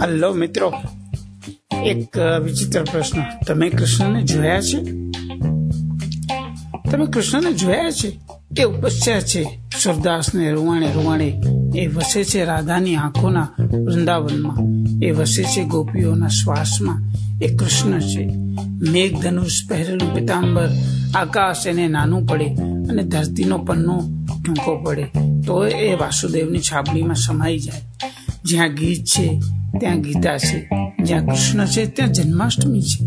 Hello મિત્રો, એક વિચિત્ર પ્રશ્ન. તમે કૃષ્ણને જોયા છે? તમે કૃષ્ણને જોયા છે? એ ઉપસ્યા છે. સુરદાસને રૂવાણે રૂવાણે એ વસે છે રાધાની આંખોના વૃંદાવનમાં. એ વસે છે ગોપીઓના શ્વાસમાં. એ કૃષ્ણ છે. મેઘ ધનુષ પહેરેલું પિતાંબર આકાશ એને નાનું પડે અને ધરતીનો પન્નો ટૂંકો પડે તો એ વાસુદેવની છાબડીમાં સમાઈ જાય. જ્યાં ગીત છે, ત્યાં ગીતા છે, જ્યાં કૃષ્ણ છે, ત્યાં જન્માષ્ટમી છે.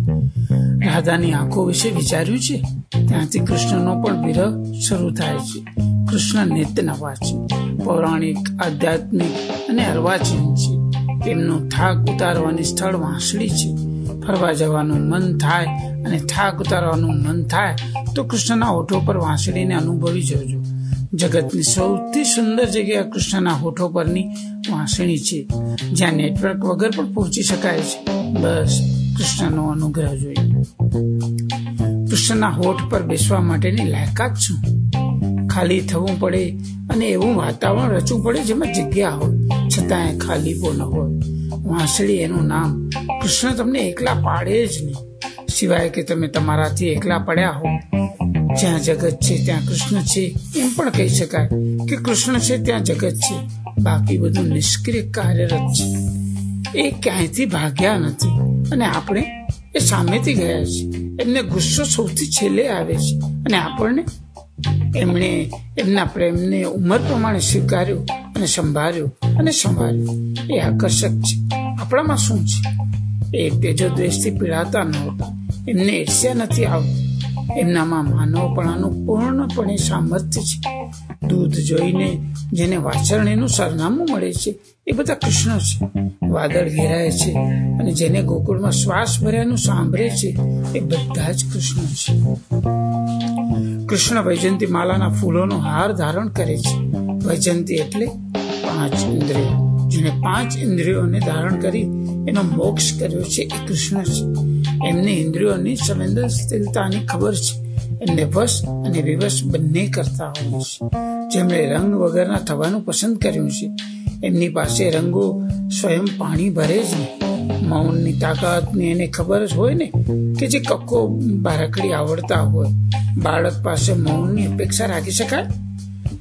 રાધાની આંખો વિશે વિચાર્યું છે? ત્યાંથી કૃષ્ણનો પણ વિરહ શરૂ થાય છે. કૃષ્ણ નિત્ય નવા છે પૌરાણિક, આધ્યાત્મિક અને અર્વાચીન છે. તેમનું થાક ઉતારવાની સ્થળ વાંસળી છે. ફરવા જવાનું મન થાય અને થાક ઉતારવાનું મન થાય, તો કૃષ્ણના ઓઠો પર વાંસળીને અનુભવી જોજો. જગતની સૌથી સુંદર જગ્યા કૃષ્ણના હોઠો પરની વાંસણી છે, જ્યાં નેટવર્ક વગર પણ પહોંચી શકાય છે. બસ, કૃષ્ણનો અનુગ્રહ જોઈએ. કૃષ્ણના હોઠ પર બેસવા માટેની લાયકાત છું ખાલી થવું પડે અને એવું વાતાવરણ રચવું પડે જેમાં જગ્યા હોય, છતાંય ખાલીપો ન હોય. વાંસળી એનું નામ કૃષ્ણ તમને એકલા પાડે જ નહીં. સિવાય કે તમે તમારાથી એકલા પડ્યા હો જ્યાં જગત છે, ત્યાં કૃષ્ણ છે, એમ પણ કહી શકાય કે કૃષ્ણ છે, ત્યાં જગત છે. બાકી બધું નિષ્ક્રિય કાર્યરત છે. એ ક્યાંયથી ભાગ્યા નથી. અને આપણે એ સામેથી ગયા છે એમને ગુસ્સો સૌથી છેલ્લે આવે છે. અને આપણને એમણે એમના પ્રેમને ઉંમર પ્રમાણે સ્વીકાર્યો અને સંભાળ્યો અને સંભાળ્યો. એ આકર્ષક છે. આપણામાં શું છે? એ તેજો દ્વેષથી પીડાતા નહોતા એમને ઈર્ષ્યા નથી આવતી. એમનામાં માનવપણાનું પૂર્ણપણે સામર્થ્ય છે. દૂધ જોઈને જેને વાછરણીનું સરનામું મળે છે, એ બધા કૃષ્ણ છે. વાદળ ઘેરાય છે અને જેને ગોકુળમાં શ્વાસ ભર્યાનું સાંભળે છે, એ બધા જ કૃષ્ણ છે. કૃષ્ણ વૈજંતી માલાના ફૂલોનો હાર ધારણ કરે છે. વૈજંતી એટલે પાંચ ઇન્દ્રિયો, જેને પાંચ ઇન્દ્રિયોને ધારણ કરી એનો મોક્ષ કર્યો છે એ કૃષ્ણ છે. એમને ઇન્દ્રિયોની સંવેદનશીલતાની ખબર છે. એમને વશ અને વિવશ બંને કરતા હોય છે. જેમણે રંગ વગરના થવાનું પસંદ કર્યું છે. એમની પાસે રંગો સ્વયં પાણી ભરે જ નહીં મૌનની તાકાતની એને ખબર જ હોય ને કે જે કક્કો બારકડી આવડતા હોય. બાળક પાસે મૌનની અપેક્ષા રાખી શકાય?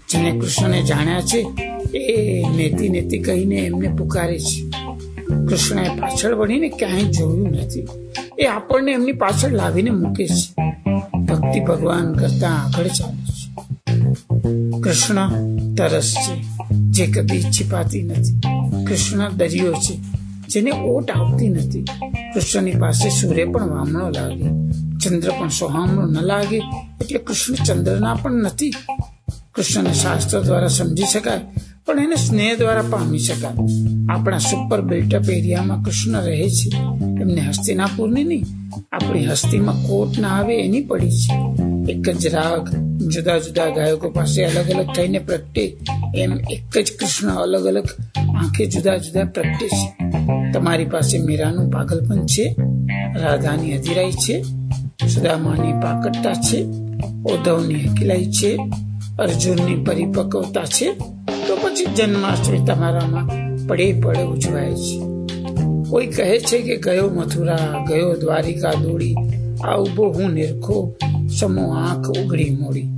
જેને કૃષ્ણને જાણ્યા છે, એ નેતી નેતી કહીને એમને પુકારે છે. કૃષ્ણએ પાછળ વળીને ક્યાંય જોયું નથી. એ આપણને એમની પાછળ લાવીને મૂકે છે. ભક્તિ ભગવાન કરતા આગળ ચાલે છે. કૃષ્ણ તરસ છે, જે કદી छिपाતી નથી. કૃષ્ણ દરિયો છે, જેને ઓટ આવતી નથી. કૃષ્ણની પાસે સૂર્ય પણ વામણો લાગે, ચંદ્ર પણ સોહામણો ન લાગે, એટલે કૃષ્ણ ચંદ્રના પણ નથી. કૃષ્ણને શાસ્ત્ર દ્વારા સમજી શકાય, પણ એને સ્નેહ દ્વારા પામી શકાય. આપણા સુપર બિલ્ટઅપ એરિયામાં કૃષ્ણ રહે છે. એમને હસ્તિનાપુરની નહીં. આપણી હસ્તીમાં કોટ ના આવે એની પડી છે. એક જ રાગ જુદા જુદા ગાયકો પાસે અલગ અલગ થઈને પ્રગટે. એમ એક જ કૃષ્ણ અલગ અલગ આંખે જુદા જુદા પ્રગટે છે. તમારી પાસે મીરાનું પાગલપન છે, રાધાની અધિરાઈ છે, સુદામાની પાકટતા છે, ઉદ્ધવની હકીલાઈ છે, અર્જુનની પરિપક્વતા છે, તો પછી જન્માષ્ટમી તમારામાં પડે પડે ઉજવાય છે. કોઈ કહે છે કે ગયો મથુરા, ગયો દ્વારિકા દોડી, આ ઊભો હું નિરખો, સમો આંખ ઉગડી મોડી.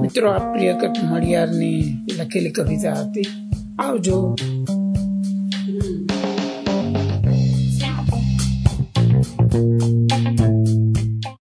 મિત્રો, આ પ્રિયકટ મળિયારની લખેલી કવિતા હતી. આવજો.